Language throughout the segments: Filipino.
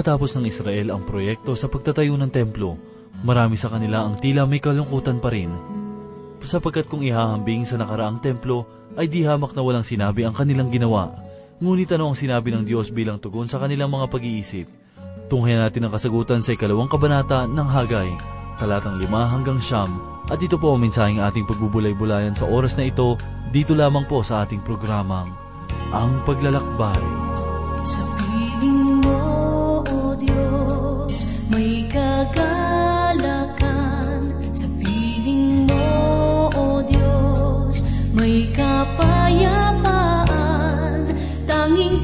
matapos ng Israel ang proyekto sa pagtatayo ng templo, marami sa kanila ang tila may kalungkutan pa rin. Sapagkat kung ihahambing sa nakaraang templo, ay di hamak na walang sinabi ang kanilang ginawa. Ngunit ano ang sinabi ng Diyos bilang tugon sa kanilang mga pag-iisip? Tunghayan natin ang kasagutan sa ikalawang kabanata ng Hagay, talatang lima hanggang siyam, at ito po ang mensaheng ating pagbubulay-bulayan sa oras na ito, dito lamang po sa ating programang, Ang Paglalakbay.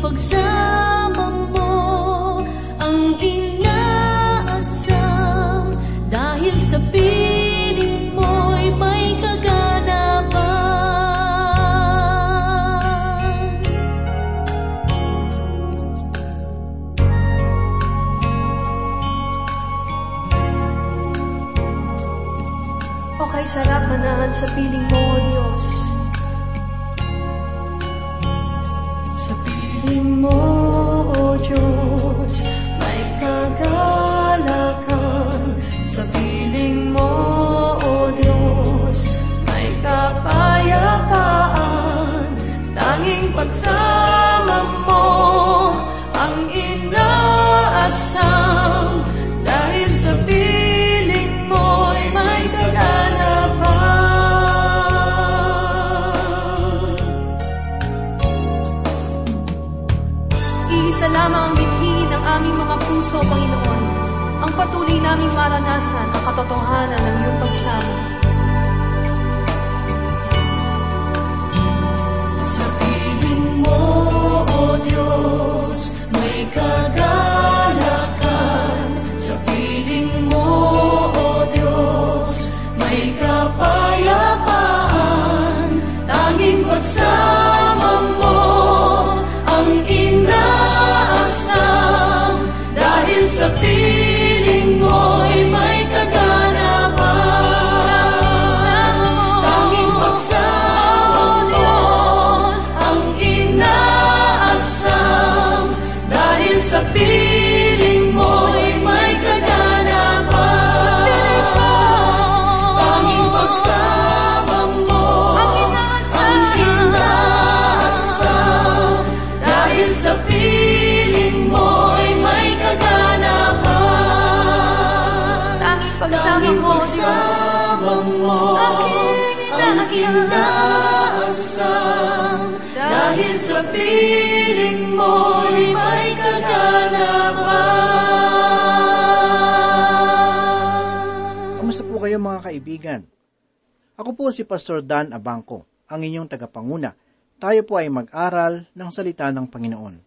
Pagsama mo, ang inaasam. Dahil sa piling mo'y may kaganapan. O kay sarap manahan sa piling mo, puso, Panginoon. Ang patuloy naming maranasan ang katotohanan ng iyong pagsama. Sa mo, O Diyos, may kagalakan. Sa mo, O Diyos, may kapayapaan. Tanging pagsama piling mo'y may kaganapan. Tanging pagsama mo, pagsama mo, Aking inaasam. Dahil sa piling mo'y may kaganapan. Kamusta po kayo mga kaibigan? Ako po si Pastor Dan Abangco, ang inyong tagapanguna. Tayo po ay mag-aral ng salita ng Panginoon.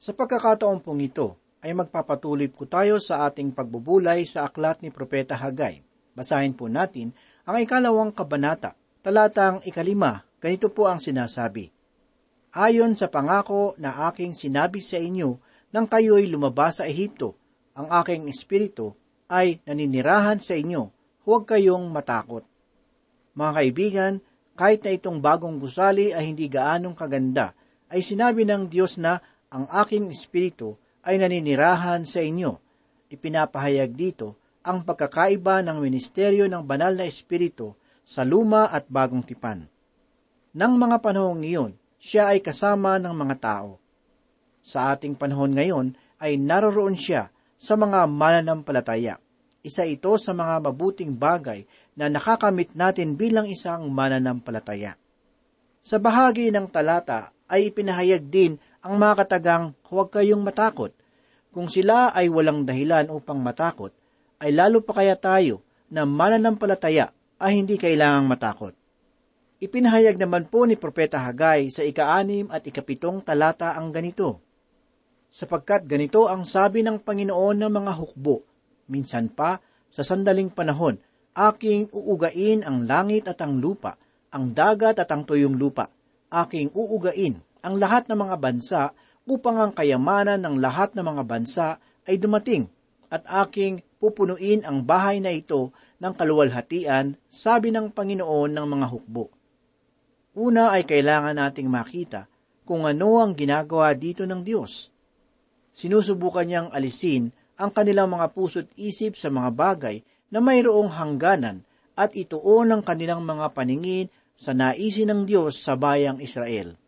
Sa pagkakataon pong ito, ay magpapatuloy po tayo sa ating pagbubulay sa aklat ni Propeta Hagay. Basahin po natin ang ikalawang kabanata, talatang ikalima, ganito po ang sinasabi. Ayon sa pangako na aking sinabi sa inyo nang kayo'y lumabas sa Ehipto, ang aking espiritu ay naninirahan sa inyo, huwag kayong matakot. Mga kaibigan, kahit na itong bagong gusali ay hindi gaanong kaganda, ay sinabi ng Diyos na ang aking espiritu ay naninirahan sa inyo. Ipinapahayag dito ang pagkakaiba ng ministeryo ng banal na espiritu sa luma at bagong tipan. Nang mga panahong iyon, siya ay kasama ng mga tao. Sa ating panahon ngayon ay naroroon siya sa mga mananampalataya. Isa ito sa mga mabuting bagay na nakakamit natin bilang isang mananampalataya. Sa bahagi ng talata ay ipinahayag din ang mga katagang huwag kayong matakot. Kung sila ay walang dahilan upang matakot, ay lalo pa kaya tayo na mananampalataya ay hindi kailangang matakot. Ipinahayag naman po ni Propeta Hagay sa ika-anim at ikapitong talata ang ganito. Sapagkat ganito ang sabi ng Panginoon ng mga hukbo, minsan pa, sa sandaling panahon, aking uugain ang langit at ang lupa, ang dagat at ang tuyong lupa, aking uugain ang lahat ng mga bansa upang ang kayamanan ng lahat ng mga bansa ay dumating at aking pupunuin ang bahay na ito ng kaluwalhatian, sabi ng Panginoon ng mga hukbo. Una ay kailangan nating makita kung ano ang ginagawa dito ng Diyos. Sinusubukan niyang alisin ang kanilang mga puso't isip sa mga bagay na mayroong hangganan at ituon ang kanilang mga paningin sa naisin ng Diyos sa bayang Israel.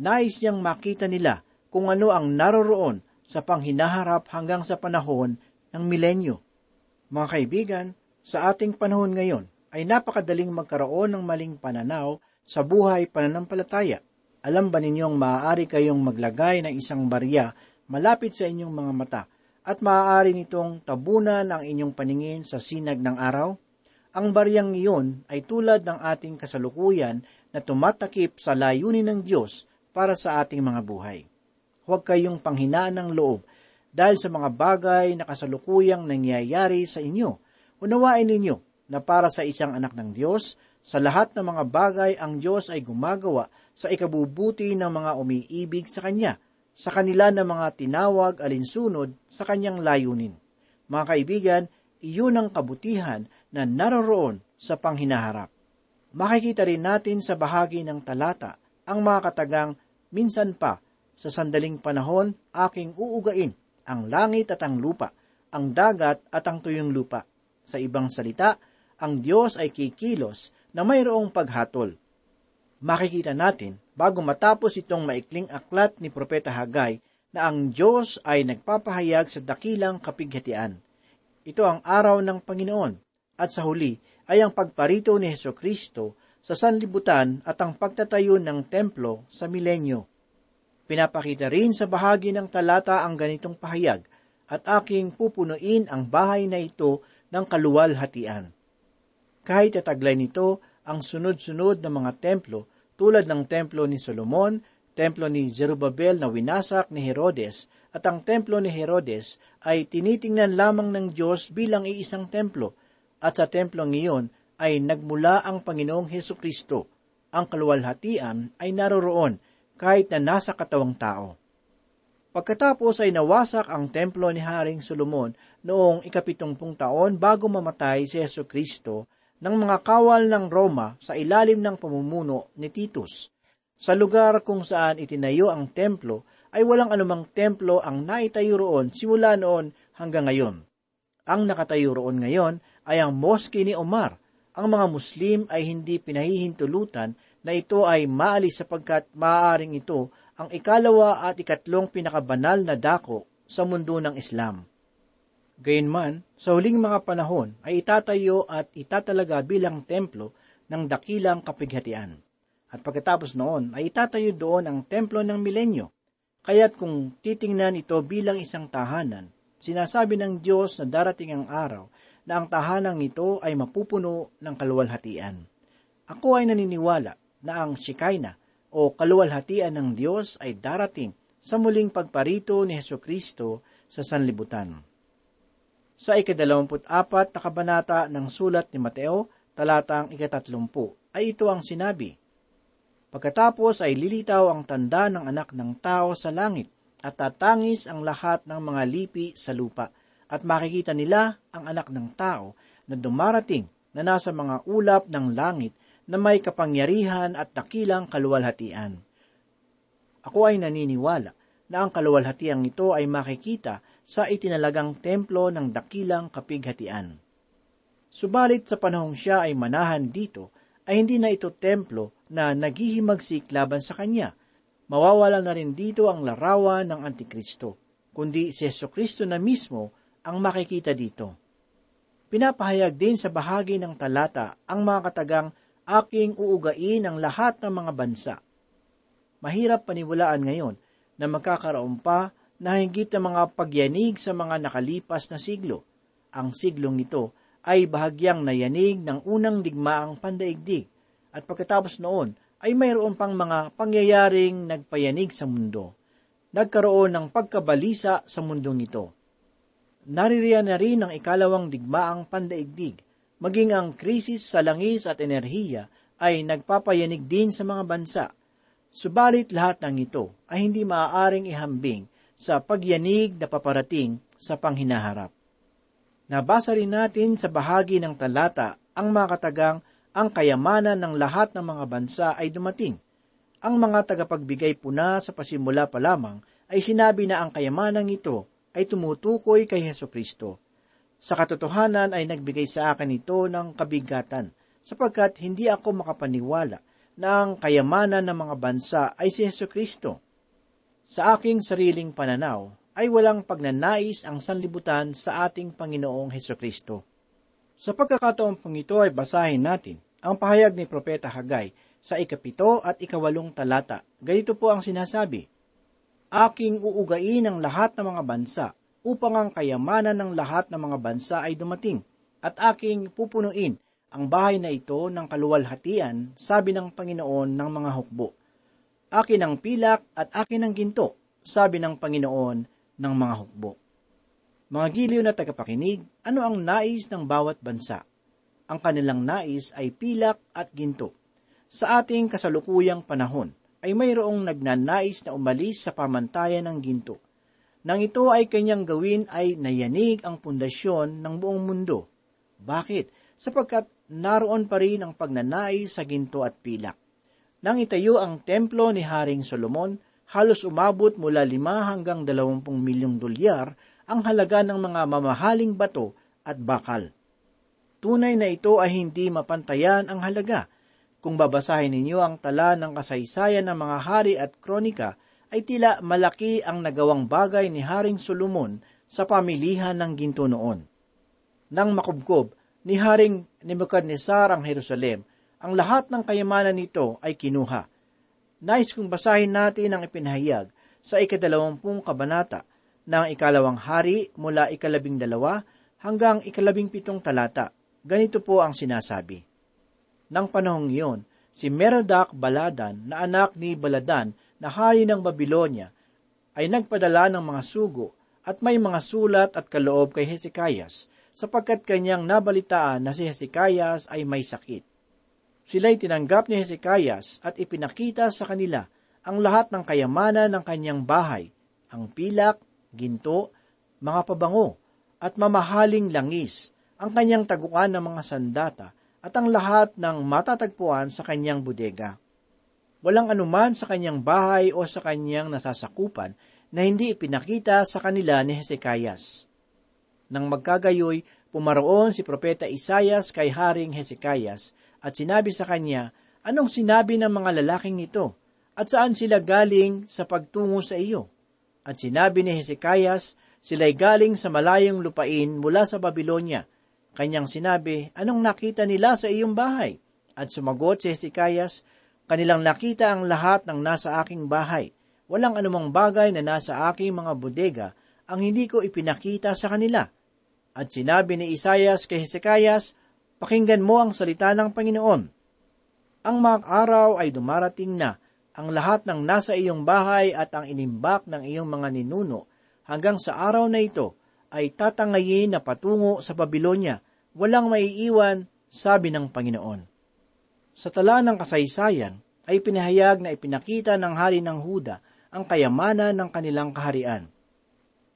Nais niyang makita nila kung ano ang naroroon sa panghinaharap hanggang sa panahon ng milenyo. Mga kaibigan, sa ating panahon ngayon ay napakadaling magkaroon ng maling pananaw sa buhay pananampalataya. Alam ba ninyong maaari kayong maglagay ng isang barya malapit sa inyong mga mata at maaari nitong tabunan ang inyong paningin sa sinag ng araw? Ang baryang iyon ay tulad ng ating kasalukuyan na tumatakip sa layunin ng Diyos para sa ating mga buhay. Huwag kayong panghinaan ng loob dahil sa mga bagay na kasalukuyang nangyayari sa inyo. Unawain ninyo na para sa isang anak ng Diyos, sa lahat ng mga bagay ang Diyos ay gumagawa sa ikabubuti ng mga umiibig sa Kanya, sa kanila ng mga tinawag alinsunod sa Kanyang layunin. Mga kaibigan, iyon ang kabutihan na naroroon sa panghinaharap. Makikita rin natin sa bahagi ng talata ang mga katagang minsan pa sa sandaling panahon, aking uugain ang langit at ang lupa, ang dagat at ang tuyong lupa. Sa ibang salita, ang Diyos ay kikilos na mayroong paghatol. Makikita natin, bago matapos itong maikling aklat ni Propeta Hagay, na ang Diyos ay nagpapahayag sa dakilang kapighatian. Ito ang araw ng Panginoon, at sa huli ay ang pagparito ni Heso Kristo sa sanlibutan at ang pagtatayo ng templo sa milenyo. Pinapakita rin sa bahagi ng talata ang ganitong pahayag, at aking pupunuin ang bahay na ito ng kaluwalhatian. Kahit tataglay nito ang sunod-sunod na mga templo tulad ng templo ni Solomon, templo ni Zerubabel na winasak ni Herodes, at ang templo ni Herodes ay tinitingnan lamang ng Diyos bilang iisang templo, at sa templong iyon ay nagmula ang Panginoong Heso Kristo. Ang kaluwalhatian ay naroroon kahit na nasa katawang tao. Pagkatapos ay nawasak ang templo ni Haring Solomon noong ikapitumpung taon bago mamatay si Yeso Kristo ng mga kawal ng Roma sa ilalim ng pamumuno ni Titus. Sa lugar kung saan itinayo ang templo ay walang anumang templo ang naitayo roon simula noon hanggang ngayon. Ang nakatayo roon ngayon ay ang moske ni Omar. Ang mga Muslim ay hindi pinahihintulutan na ito ay maalis sapagkat maaaring ito ang ikalawa at ikatlong pinakabanal na dako sa mundo ng Islam. Gayunman, sa huling mga panahon ay itatayo at itatalaga bilang templo ng dakilang kapighatian. At pagkatapos noon ay itatayo doon ang templo ng milenyo. Kaya't kung titingnan ito bilang isang tahanan, sinasabi ng Diyos na darating ang araw na ang tahanang ito ay mapupuno ng kaluwalhatian. Ako ay naniniwala na ang Shekinah o kaluwalhatian ng Diyos ay darating sa muling pagparito ni Heso Kristo sa sanlibutan. Sa ikadalawamput apat na kabanata ng sulat ni Mateo, talatang ikatatlumpu, ay ito ang sinabi, Pagkatapos ay lilitaw ang tanda ng anak ng tao sa langit, at tatangis ang lahat ng mga lipi sa lupa, at makikita nila ang anak ng tao na dumarating na nasa mga ulap ng langit na may kapangyarihan at dakilang kaluwalhatian. Ako ay naniniwala na ang kaluwalhatiang ito ay makikita sa itinalagang templo ng dakilang kapighatian. Subalit sa panahong siya ay manahan dito, ay hindi na ito templo na naghihimagsik laban sa kanya. Mawawala na rin dito ang larawan ng Antikristo, kundi si Yeso Kristo na mismo ang makikita dito. Pinapahayag din sa bahagi ng talata ang mga katagang aking uugain ang lahat ng mga bansa. Mahirap paniwalaan ngayon na magkakaroon pa na higit na mga pagyanig sa mga nakalipas na siglo. Ang siglong ito ay bahagyang nayanig ng unang digmaang pandaigdig at pagkatapos noon ay mayroon pang mga pangyayaring nagpayanig sa mundo. Nagkaroon ng pagkabalisa sa mundong ito. Naririyan na rin ang ikalawang digmaang pandaigdig maging ang krisis sa langis at enerhiya ay nagpapayanig din sa mga bansa. Subalit lahat ng ito ay hindi maaaring ihambing sa pagyanig na paparating sa panghinaharap. Nabasa rin natin sa bahagi ng talata ang mga katagang ang kayamanan ng lahat ng mga bansa ay dumating. Ang mga tagapagbigay puna sa pasimula pa lamang ay sinabi na ang kayamanang ito ay tumutukoy kay Heso Kristo. Sa katotohanan ay nagbigay sa akin ito ng kabigatan, sapagkat hindi ako makapaniwala na ang kayamanan ng mga bansa ay si Heso Kristo. Sa aking sariling pananaw, ay walang pagnanais ang sanlibutan sa ating Panginoong Heso Kristo. Sa pagkakataon pong ito ay basahin natin ang pahayag ni Propeta Hagay sa ikapito at ikawalong talata. Ganito po ang sinasabi, Aking uugain ang lahat ng mga bansa upang ang kayamanan ng lahat ng mga bansa ay dumating at aking pupunuin ang bahay na ito ng kaluwalhatian, sabi ng Panginoon ng mga hukbo. Akin ang pilak at akin ang ginto, sabi ng Panginoon ng mga hukbo. Mga giliw na tagapakinig, ano ang nais ng bawat bansa? Ang kanilang nais ay pilak at ginto. Sa ating kasalukuyang panahon, ay mayroong nagnanais na umalis sa pamantayan ng ginto. Nang ito ay kanyang gawin ay nayanig ang pundasyon ng buong mundo. Bakit? Sapagkat naroon pa rin ang pagnanais sa ginto at pilak. Nang itayo ang templo ni Haring Solomon, halos umabot mula 5 hanggang 20 milyong dolyar ang halaga ng mga mamahaling bato at bakal. Tunay na ito ay hindi mapantayan ang halaga. Kung babasahin ninyo ang tala ng kasaysayan ng mga hari at kronika, ay tila malaki ang nagawang bagay ni Haring Solomon sa pamilihan ng ginto noon. Nang makubkob ni Haring Nebuchadnezzar ang Jerusalem, ang lahat ng kayamanan nito ay kinuha. Nais kong basahin natin ang ipinahayag sa ikadalawampung kabanata ng ikalawang hari mula ikalabing dalawa hanggang ikalabing pitong talata. Ganito po ang sinasabi. Nang panahong iyon, si Merodach Baladan na anak ni Baladan na hari ng Babylonia ay nagpadala ng mga sugo at may mga sulat at kaloob kay Hezekias sapagkat kanyang nabalitaan na si Hezekias ay may sakit. Sila'y tinanggap ni Hezekias at ipinakita sa kanila ang lahat ng kayamanan ng kanyang bahay, ang pilak, ginto, mga pabango, at mamahaling langis, ang kanyang taguan ng mga sandata, at ang lahat ng matatagpuan sa kanyang bodega. Walang anuman sa kanyang bahay o sa kanyang nasasakupan na hindi ipinakita sa kanila ni Hezekias. Nang magkagayoy, pumaroon si Propeta Isayas kay Haring Hezekias at sinabi sa kanya, Anong sinabi ng mga lalaking ito? At saan sila galing sa pagtungo sa iyo? At sinabi ni Hezekias, sila'y galing sa malayong lupain mula sa Babylonia, Kanyang sinabi, anong nakita nila sa iyong bahay? At sumagot si Hezekias, kanilang nakita ang lahat ng nasa aking bahay. Walang anumang bagay na nasa aking mga bodega ang hindi ko ipinakita sa kanila. At sinabi ni Isayas kay Hezekias, pakinggan mo ang salita ng Panginoon. Ang mga araw ay dumarating na, ang lahat ng nasa iyong bahay at ang inimbak ng iyong mga ninuno hanggang sa araw na ito ay tatangayin na patungo sa Babylonia, walang maiiwan, sabi ng Panginoon. Sa tala ng kasaysayan ay pinahayag na ipinakita ng hari ng Huda ang kayamanan ng kanilang kaharian.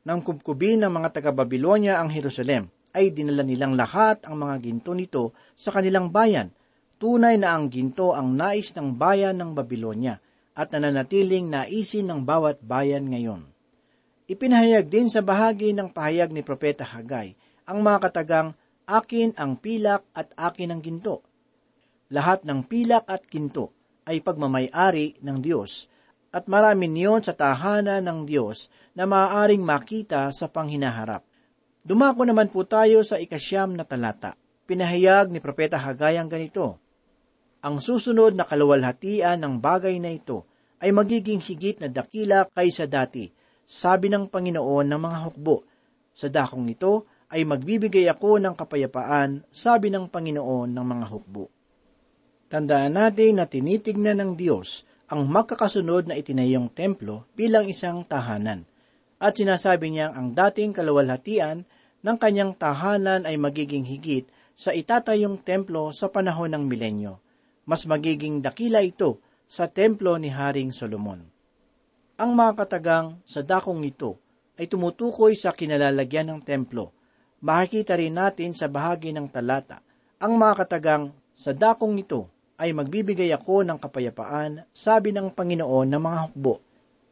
Nang kubkubin ng mga taga-Babylonia ang Jerusalem, ay dinala nilang lahat ang mga ginto nito sa kanilang bayan. Tunay na ang ginto ang nais ng bayan ng Babylonia at nananatiling naisin ng bawat bayan ngayon. Ipinahayag din sa bahagi ng pahayag ni Propeta Hagay ang mga katagang akin ang pilak at akin ang ginto. Lahat ng pilak at ginto ay pagmamayari ng Diyos at marami niyon sa tahanan ng Diyos na maaaring makita sa panghinaharap. Dumako naman po tayo sa ikasyam na talata. Pinahayag ni Propeta Hagay ang ganito, Ang susunod na kaluwalhatian ng bagay na ito ay magiging higit na dakila kaysa dati, sabi ng Panginoon ng mga hukbo. Sa dakong ito ay magbibigay ako ng kapayapaan, sabi ng Panginoon ng mga hukbo. Tandaan natin na tinitignan ng Diyos ang magkakasunod na itinayong templo bilang isang tahanan. At sinasabi niyang ang dating kaluwalhatian ng kanyang tahanan ay magiging higit sa itatayong templo sa panahon ng milenyo. Mas magiging dakila ito sa templo ni Haring Solomon. Ang mga katagang sa dakong ito ay tumutukoy sa kinalalagyan ng templo. Makikita rin natin sa bahagi ng talata. Ang mga katagang sa dakong ito ay magbibigay ako ng kapayapaan, sabi ng Panginoon ng mga hukbo.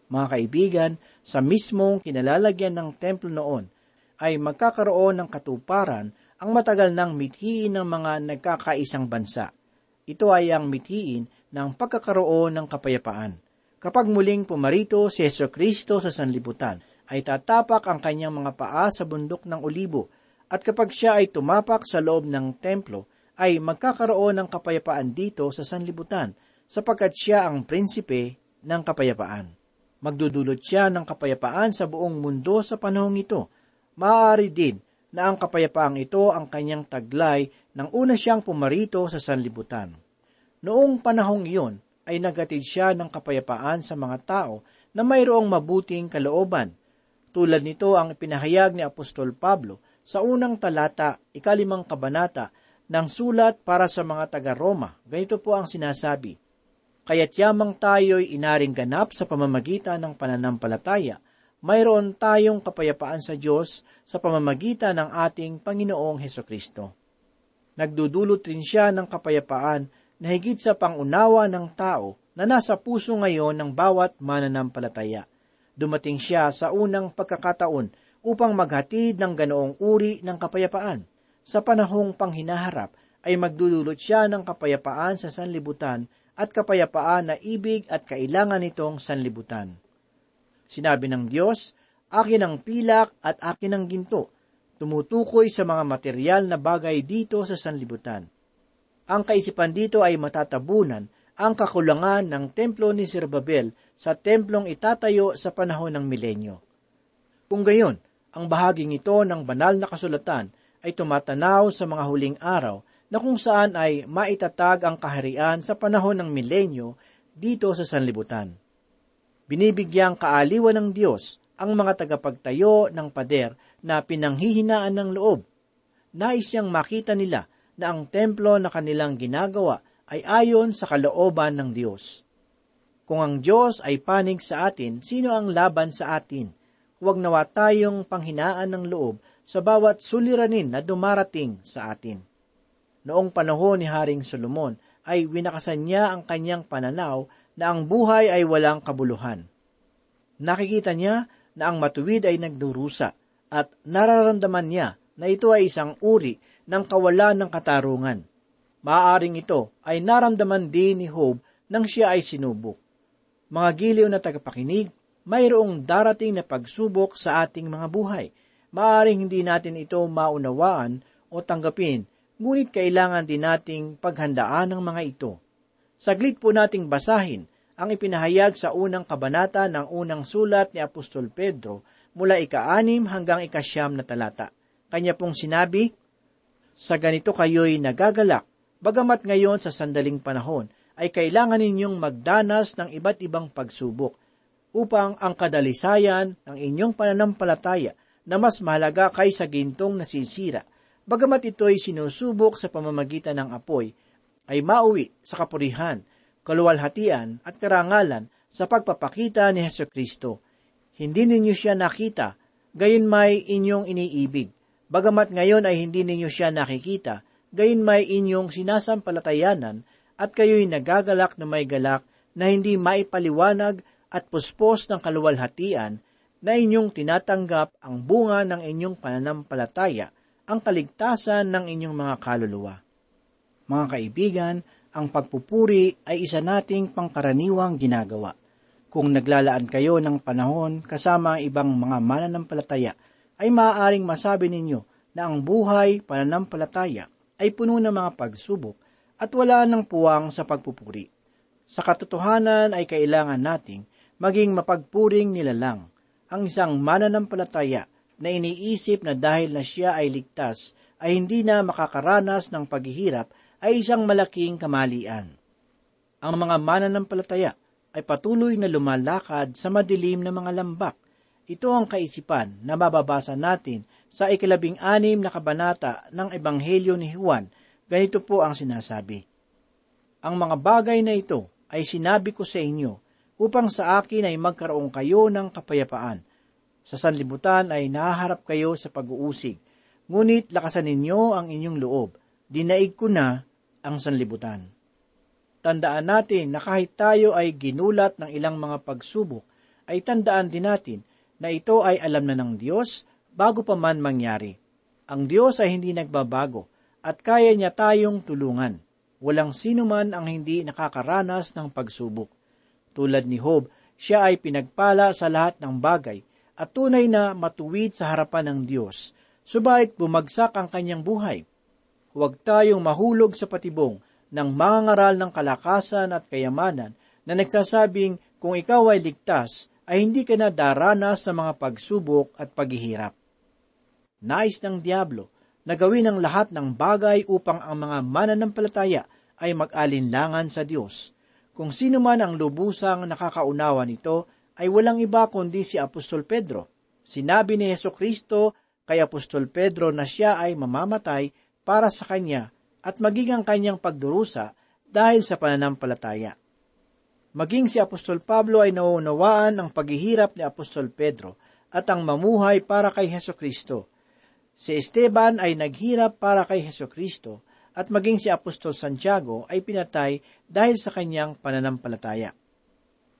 Mga kaibigan, sa mismong kinalalagyan ng templo noon ay magkakaroon ng katuparan ang matagal ng mithiin ng mga nagkakaisang bansa. Ito ay ang mithiin ng pagkakaroon ng kapayapaan. Kapag muling pumarito si Yeso Kristo sa sanlibutan, ay tatapak ang kanyang mga paa sa bundok ng olibo, at kapag siya ay tumapak sa loob ng templo, ay magkakaroon ng kapayapaan dito sa sanlibutan, sapagkat siya ang prinsipe ng kapayapaan. Magdudulot siya ng kapayapaan sa buong mundo sa panahong ito. Maaari din na ang kapayapaang ito ang kanyang taglay nang una siyang pumarito sa sanlibutan. Noong panahong iyon, ay nagatid siya ng kapayapaan sa mga tao na mayroong mabuting kalooban. Tulad nito ang pinahayag ni Apostol Pablo sa unang talata, ikalimang kabanata, ng sulat para sa mga taga-Roma. Ganito po ang sinasabi, Kaya't yamang tayo'y inaring ganap sa pamamagitan ng pananampalataya, mayroon tayong kapayapaan sa Diyos sa pamamagitan ng ating Panginoong Heso Kristo. Nagdudulot rin siya ng kapayapaan na higit sa pangunawa ng tao na nasa puso ngayon ng bawat mananampalataya. Dumating siya sa unang pagkakataon upang maghatid ng ganoong uri ng kapayapaan. Sa panahong panghinaharap ay magdudulot siya ng kapayapaan sa sanlibutan at kapayapaan na ibig at kailangan nitong sanlibutan. Sinabi ng Diyos, Akin ang pilak at akin ang ginto, tumutukoy sa mga material na bagay dito sa sanlibutan. Ang kaisipan dito ay matatabunan ang kakulangan ng templo ni Zerubbabel sa templong itatayo sa panahon ng milenyo. Kung gayon, ang bahaging ito ng banal na kasulatan ay tumatanaw sa mga huling araw na kung saan ay maitatag ang kaharian sa panahon ng milenyo dito sa sanlibutan. Binibigyang kaaliwan ng Diyos ang mga tagapagtayo ng pader na pinanghihinaan ng loob. Nais siyang makita nila na ang templo na kanilang ginagawa ay ayon sa kalooban ng Diyos. Kung ang Diyos ay panig sa atin, sino ang laban sa atin? Huwag nawa tayong panghinaan ng loob sa bawat suliranin na dumarating sa atin. Noong panahon ni Haring Solomon ay winakasan niya ang kanyang pananaw na ang buhay ay walang kabuluhan. Nakikita niya na ang matuwid ay nagdurusa at nararamdaman niya na ito ay isang uri ng kawalan ng katarungan. Maaaring ito ay naramdaman din ni Job nang siya ay sinubok. Mga giliw na tagapakinig, mayroong darating na pagsubok sa ating mga buhay. Maaaring hindi natin ito maunawaan o tanggapin, ngunit kailangan din nating paghandaan ng mga ito. Saglit po nating basahin ang ipinahayag sa unang kabanata ng unang sulat ni Apostol Pedro mula ika-anim hanggang ikasyam na talata. Kanya pong sinabi, Sa ganito kayo'y nagagalak, bagamat ngayon sa sandaling panahon ay kailangan ninyong magdanas ng iba't ibang pagsubok upang ang kadalisayan ng inyong pananampalataya na mas mahalaga kaysa gintong nasisira, bagamat ito'y sinusubok sa pamamagitan ng apoy, ay mauwi sa kapurihan, kaluwalhatian at karangalan sa pagpapakita ni Heso Kristo. Hindi ninyo siya nakita, gayon may inyong iniibig. Bagamat ngayon ay hindi ninyo siya nakikita, gayon may inyong sinasampalatayanan at kayo'y nagagalak na may galak na hindi maipaliwanag at puspos ng kaluwalhatian na inyong tinatanggap ang bunga ng inyong pananampalataya, ang kaligtasan ng inyong mga kaluluwa. Mga kaibigan, ang pagpupuri ay isa nating pangkaraniwang ginagawa. Kung naglalaan kayo ng panahon kasama ang ibang mga mananampalataya, ay maaaring masabi ninyo na ang buhay pananampalataya ay puno ng mga pagsubok at wala ng puwang sa pagpupuri. Sa katotohanan ay kailangan nating maging mapagpuring nilalang ang isang mananampalataya na iniisip na dahil na siya ay ligtas ay hindi na makakaranas ng paghihirap ay isang malaking kamalian. Ang mga mananampalataya ay patuloy na lumalakad sa madilim na mga lambak. Ito ang kaisipan na mababasa natin sa ikalabing anim na kabanata ng Ebanghelyo ni Juan. Ganito po ang sinasabi. Ang mga bagay na ito ay sinabi ko sa inyo upang sa akin ay magkaroon kayo ng kapayapaan. Sa sanlibutan ay nahaharap kayo sa pag-uusig, ngunit lakasan ninyo ang inyong loob. Dinaig ko na ang sanlibutan. Tandaan natin na kahit tayo ay ginulat ng ilang mga pagsubok, ay tandaan din natin na ito ay alam na ng Diyos bago pa man mangyari. Ang Diyos ay hindi nagbabago at kaya niya tayong tulungan. Walang sino man ang hindi nakakaranas ng pagsubok. Tulad ni Job, siya ay pinagpala sa lahat ng bagay at tunay na matuwid sa harapan ng Diyos, subalit bumagsak ang kanyang buhay. Huwag tayong mahulog sa patibong ng mga ngaral ng kalakasan at kayamanan na nagsasabing kung ikaw ay ligtas, ay hindi ka na daranas sa mga pagsubok at paghihirap. Nais ng Diablo na gawin ang lahat ng bagay upang ang mga mananampalataya ay mag-alinlangan sa Diyos. Kung sino man ang lubusang nakakaunawa nito, ay walang iba kundi si Apostol Pedro. Sinabi ni Yeso Kristo kay Apostol Pedro na siya ay mamamatay para sa kanya at maging ang kanyang pagdurusa dahil sa pananampalataya. Maging si Apostol Pablo ay nauunawaan ang paghihirap ni Apostol Pedro at ang mamuhay para kay Heso Kristo. Si Esteban ay naghirap para kay Heso Kristo at maging si Apostol Santiago ay pinatay dahil sa kanyang pananampalataya.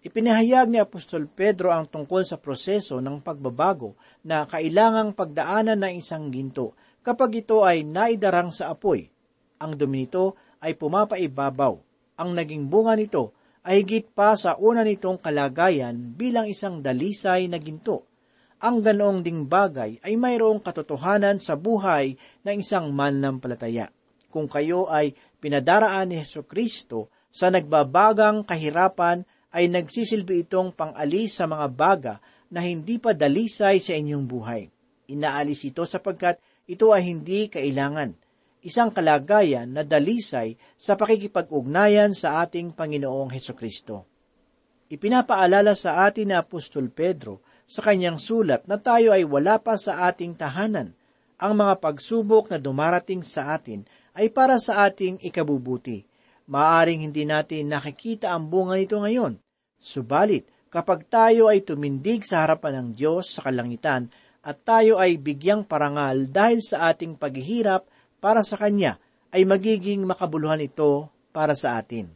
Ipinahayag ni Apostol Pedro ang tungkol sa proseso ng pagbabago na kailangang pagdaanan ng isang ginto kapag ito ay naidarang sa apoy. Ang dumi nito ay pumapaibabaw. Ang naging bunga nito ay higit pa sa una nitong kalagayan bilang isang dalisay na ginto. Ang ganoong ding bagay ay mayroong katotohanan sa buhay ng isang mananampalataya. Kung kayo ay pinadaraan ni Heso Kristo sa nagbabagang kahirapan ay nagsisilbi itong pangalis sa mga baga na hindi pa dalisay sa inyong buhay. Inaalis ito sapagkat ito ay hindi kailangan. Isang kalagayan na dalisay sa pakikipag-ugnayan sa ating Panginoong Heso Kristo. Ipinapaalala sa atin ni Apostol Pedro sa kanyang sulat na tayo ay wala pa sa ating tahanan. Ang mga pagsubok na dumarating sa atin ay para sa ating ikabubuti. Maaring hindi natin nakikita ang bunga nito ngayon, Subalit, kapag tayo ay tumindig sa harapan ng Diyos sa kalangitan at tayo ay bigyang parangal dahil sa ating paghihirap para sa Kanya, ay magiging makabuluhan ito para sa atin.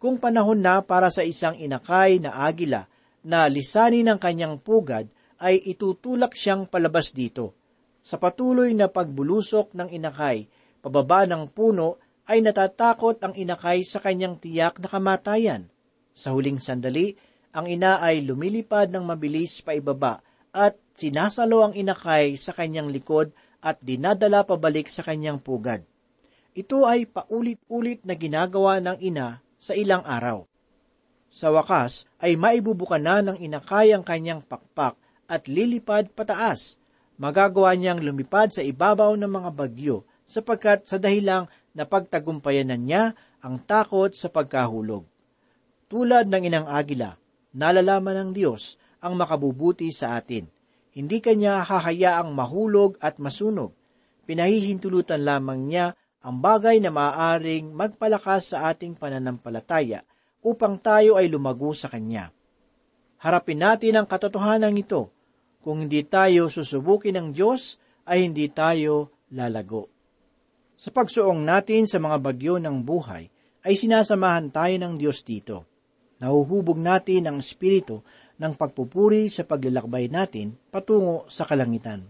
Kung panahon na para sa isang inakay na agila na lisanin ng kanyang pugad, ay itutulak siyang palabas dito. Sa patuloy na pagbulusok ng inakay, pababa ng puno, ay natatakot ang inakay sa kanyang tiyak na kamatayan. Sa huling sandali, ang ina ay lumilipad ng mabilis pa ibaba at sinasalo ang inakay sa kanyang likod at dinadala pabalik sa kanyang pugad. Ito ay paulit-ulit na ginagawa ng ina sa ilang araw. Sa wakas ay maibubuka na ng inakay ang kanyang pakpak at lilipad pataas. Magagawa niyang lumipad sa ibabaw ng mga bagyo sapagkat sa dahilang napagtagumpayanan niya ang takot sa pagkahulog. Tulad ng inang agila, nalalaman ng Diyos ang makabubuti sa atin. Hindi kanya hahayaang mahulog at masunog. Pinahihintulutan lamang niya ang bagay na maaaring magpalakas sa ating pananampalataya upang tayo ay lumago sa Kanya. Harapin natin ang katotohanan ito. Kung hindi tayo susubukin ng Diyos, ay hindi tayo lalago. Sa pagsuong natin sa mga bagyo ng buhay, ay sinasamahan tayo ng Diyos dito nahuhubog natin ang espiritu ng pagpupuri sa paglalakbay natin patungo sa kalangitan.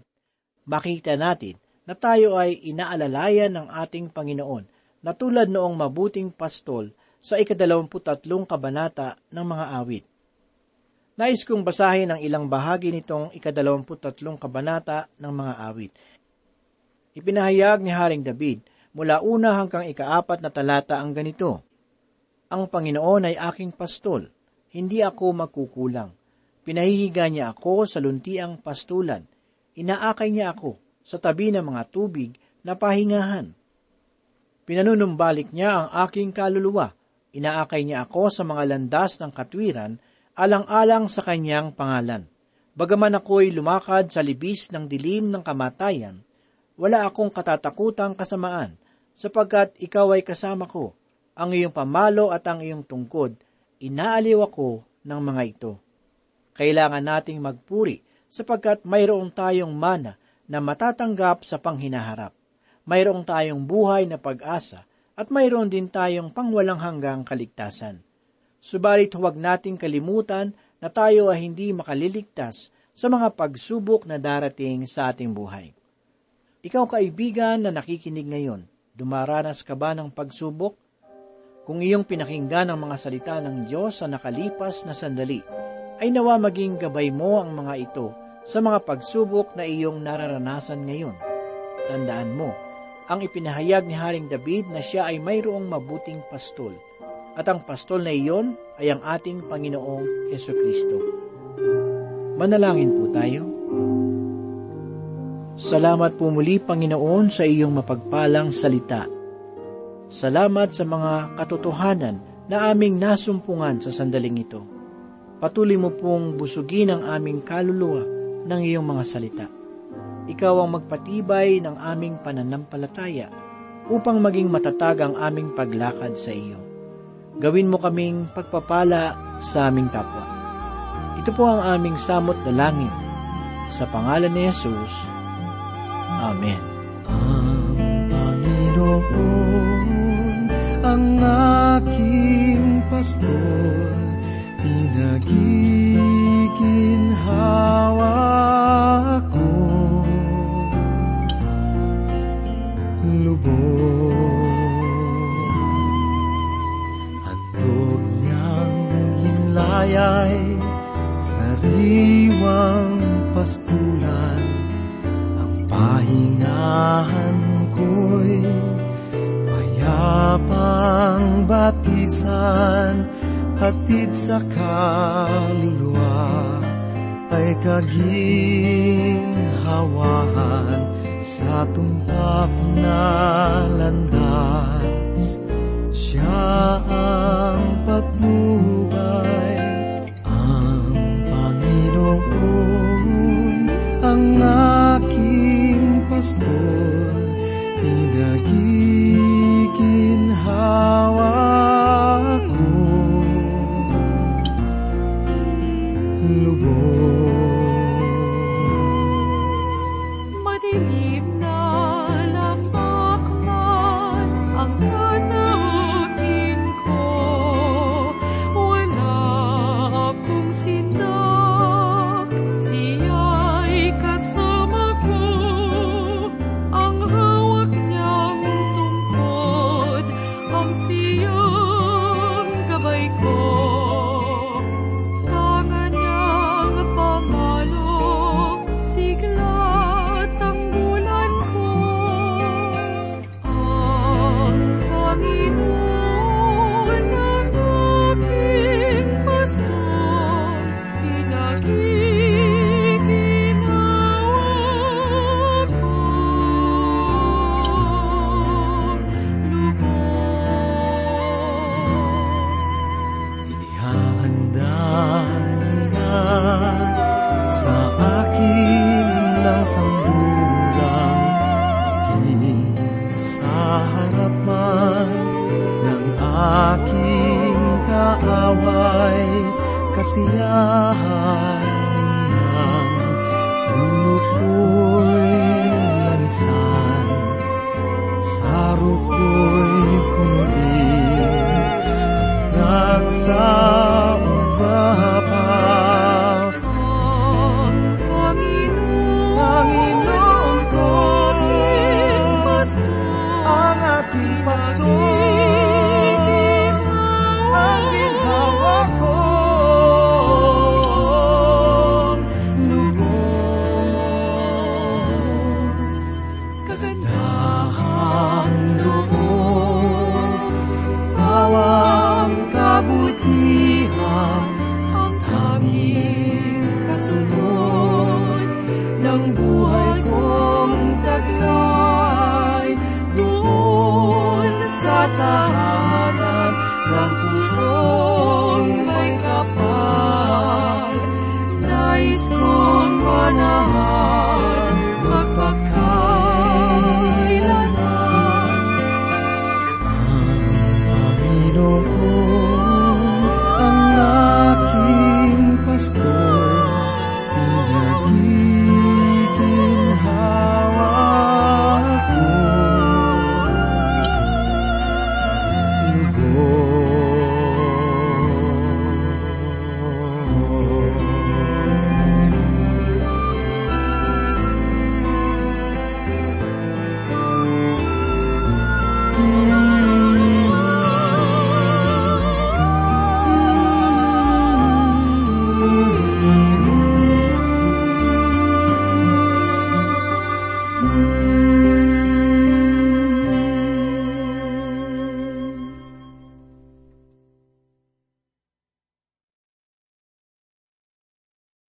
Makita natin na tayo ay inaalalayan ng ating Panginoon na tulad noong mabuting pastol sa ikadalawamputatlong kabanata ng mga awit. Nais kong basahin ang ilang bahagi nitong ikadalawamputatlong kabanata ng mga awit. Ipinahayag ni Haring David mula una hanggang ikaapat na talata ang ganito. Ang Panginoon ay aking pastol, hindi ako magkukulang. Pinahihiga niya ako sa luntiang pastulan. Inaakay niya ako sa tabi ng mga tubig na pahingahan. Pinanunumbalik niya ang aking kaluluwa. Inaakay niya ako sa mga landas ng katwiran, alang-alang sa kanyang pangalan. Bagaman ako'y lumakad sa libis ng dilim ng kamatayan, wala akong katatakutang kasamaan, sapagkat ikaw ay kasama ko ang iyong pamalo at ang iyong tungkod, inaaliw ako ng mga ito. Kailangan nating magpuri sapagkat mayroong tayong mana na matatanggap sa panghinaharap. Mayroong tayong buhay na pag-asa at mayroon din tayong pangwalang hanggang kaligtasan. Subalit huwag nating kalimutan na tayo ay hindi makaliligtas sa mga pagsubok na darating sa ating buhay. Ikaw kaibigan na nakikinig ngayon, dumaranas ka ba ng pagsubok? Kung iyong pinakinggan ang mga salita ng Diyos sa nakalipas na sandali, ay nawa maging gabay mo ang mga ito sa mga pagsubok na iyong nararanasan ngayon. Tandaan mo, ang ipinahayag ni Haring David na siya ay mayroong mabuting pastol, at ang pastol na iyon ay ang ating Panginoong Heso Kristo. Manalangin po tayo. Salamat po muli, Panginoon, sa iyong mapagpalang salita. Salamat sa mga katotohanan na aming nasumpungan sa sandaling ito. Patuloy mo pong busugin ang aming kaluluwa ng iyong mga salita. Ikaw ang magpatibay ng aming pananampalataya upang maging matatag ang aming paglakad sa iyo. Gawin mo kaming pagpapala sa aming kapwa. Ito po ang aming samot na langin. Sa pangalan ni Jesus, Amen. Ang Panginoon ang aking pastor, pinagiginhawa ko. Lubos, handog niyang himlayay, sariwang pastulan, ang pahingahan ko'y payapang batisan, hatid sa kaluluwa ay kaginhawahan sa tumpak na landas. Siya ang patnubay, ang Panginoon, ang aking pastor, pinagiginhawa gabay ko. Saro ko'y punuin hanggang sa